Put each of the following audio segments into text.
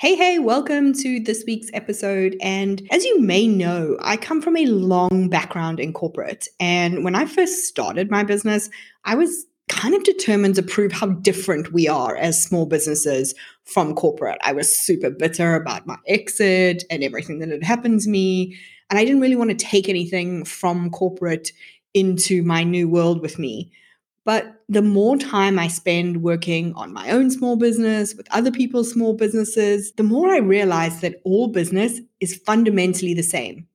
Hey, hey, welcome to this week's episode. And as you may know, I come from a long background in corporate. And when I first started my business, I was kind of determined to prove how different we are as small businesses from corporate. I was super bitter about my exit and everything that had happened to me. And I didn't really want to take anything from corporate into my new world with me. But the more time I spend working on my own small business with other people's small businesses, the more I realize that all business is fundamentally the same.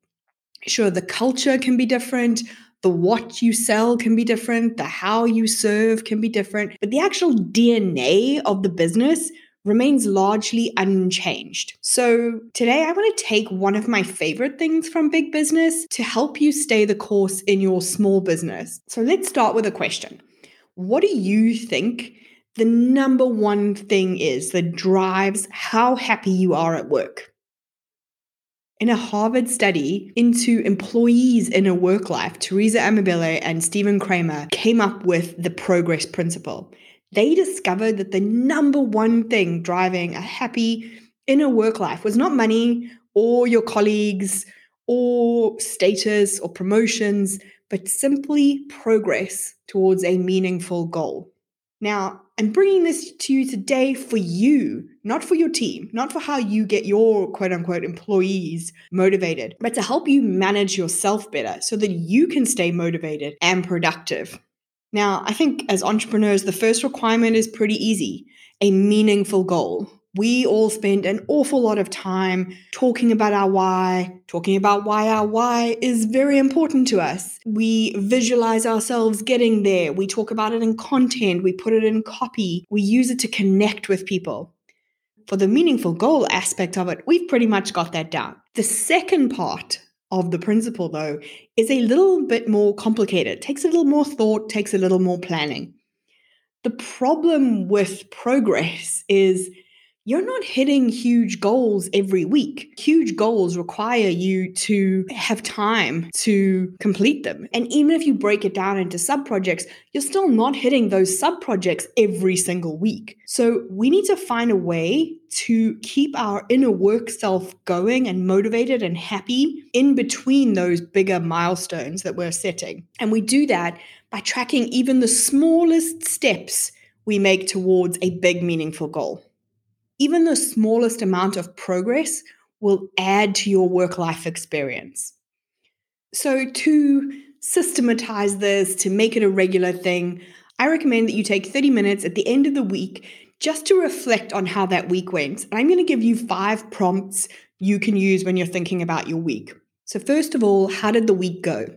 Sure, the culture can be different, the what you sell can be different, the how you serve can be different, but the actual DNA of the business remains largely unchanged. So, today I want to take one of my favorite things from big business to help you stay the course in your small business. So, let's start with a question what do you think the number one thing is that drives how happy you are at work? In a Harvard study into employees in a work life, Teresa Amabile and Steven Kramer came up with the progress principle. They discovered that the number one thing driving a happy inner work life was not money or your colleagues or status or promotions, but simply progress towards a meaningful goal. Now, I'm bringing this to you today for you, not for your team, not for how you get your quote unquote employees motivated, but to help you manage yourself better so that you can stay motivated and productive. Now, I think as entrepreneurs, the first requirement is pretty easy a meaningful goal we all spend an awful lot of time talking about our why, talking about why our why is very important to us. We visualize ourselves getting there. We talk about it in content. We put it in copy. We use it to connect with people. For the meaningful goal aspect of it, we've pretty much got that down. The second part of the principle, though, is a little bit more complicated, takes a little more thought, takes a little more planning. The problem with progress is you're not hitting huge goals every week. Huge goals require you to have time to complete them. And even if you break it down into sub projects, you're still not hitting those sub projects every single week. So we need to find a way to keep our inner work self going and motivated and happy in between those bigger milestones that we're setting. And we do that by tracking even the smallest steps we make towards a big, meaningful goal even the smallest amount of progress will add to your work life experience. So, to systematize this, to make it a regular thing, I recommend that you take 30 minutes at the end of the week just to reflect on how that week went. And I'm going to give you five prompts you can use when you're thinking about your week. So, first of all, how did the week go?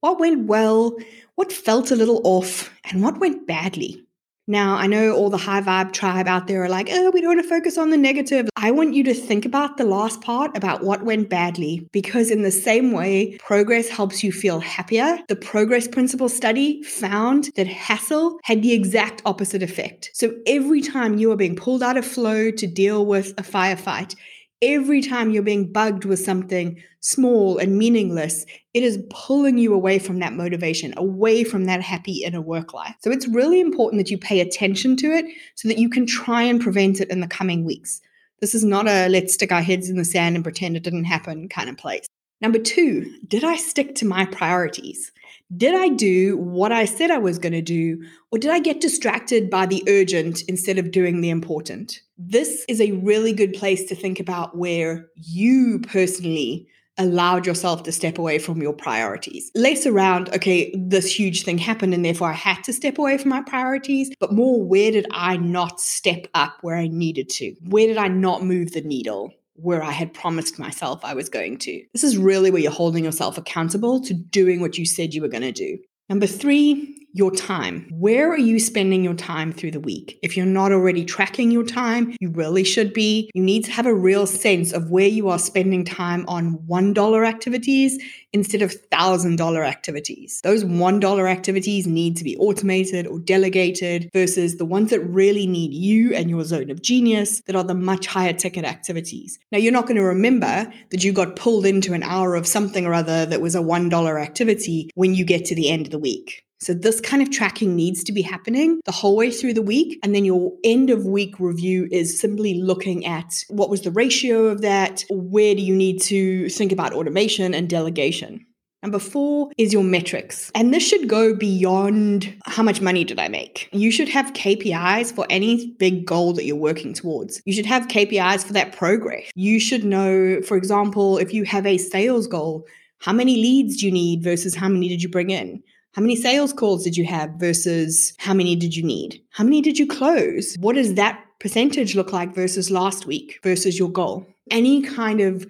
What went well? What felt a little off? And what went badly? Now, I know all the high vibe tribe out there are like, oh, we don't want to focus on the negative. I want you to think about the last part about what went badly, because in the same way, progress helps you feel happier. The progress principle study found that hassle had the exact opposite effect. So every time you are being pulled out of flow to deal with a firefight, every time you're being bugged with something small and meaningless, it is pulling you away from that motivation, away from that happy inner work life. So it's really important that you pay attention to it so that you can try and prevent it in the coming weeks. This is not a let's stick our heads in the sand and pretend it didn't happen kind of place. Number two, did I stick to my priorities? Did I do what I said I was going to do, or did I get distracted by the urgent instead of doing the important? This is a really good place to think about where you personally allowed yourself to step away from your priorities. Less around, okay, this huge thing happened and therefore I had to step away from my priorities, but more where did I not step up where I needed to? Where did I not move the needle? where I had promised myself I was going to. This is really where you're holding yourself accountable to doing what you said you were going to do. Number three, your time. Where are you spending your time through the week? If you're not already tracking your time, you really should be. You need to have a real sense of where you are spending time on $1 activities instead of $1,000 activities. Those $1 activities need to be automated or delegated versus the ones that really need you and your zone of genius that are the much higher ticket activities. Now, you're not going to remember that you got pulled into an hour of something or other that was a $1 activity when you get to the end of the week. So, this kind of tracking needs to be happening the whole way through the week. And then your end of week review is simply looking at what was the ratio of that? Where do you need to think about automation and delegation? Number four is your metrics. And this should go beyond how much money did I make. You should have KPIs for any big goal that you're working towards. You should have KPIs for that progress. You should know, for example, if you have a sales goal, how many leads do you need versus how many did you bring in? How many sales calls did you have versus how many did you need? How many did you close? What does that percentage look like versus last week versus your goal? Any kind of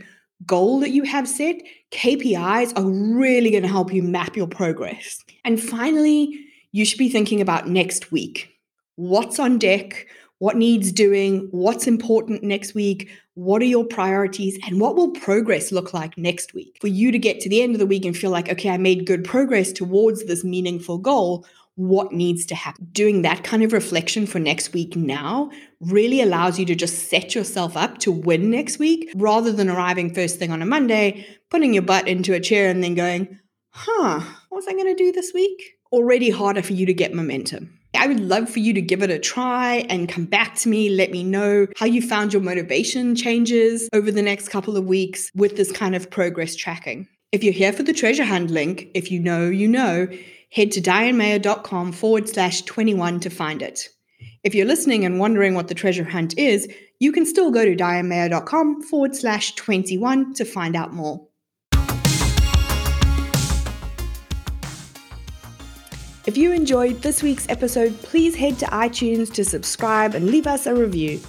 goal that you have set, KPIs are really going to help you map your progress. And finally, you should be thinking about next week. What's on deck? What needs doing? What's important next week? What are your priorities? And what will progress look like next week? For you to get to the end of the week and feel like, okay, I made good progress towards this meaningful goal. What needs to happen? Doing that kind of reflection for next week now really allows you to just set yourself up to win next week rather than arriving first thing on a Monday, putting your butt into a chair and then going, huh, what was I going to do this week? Already harder for you to get momentum. I would love for you to give it a try and come back to me. Let me know how you found your motivation changes over the next couple of weeks with this kind of progress tracking. If you're here for the treasure hunt link, if you know, you know, head to dianemayor.com forward slash 21 to find it. If you're listening and wondering what the treasure hunt is, you can still go to dianemayor.com forward slash 21 to find out more. If you enjoyed this week's episode, please head to iTunes to subscribe and leave us a review.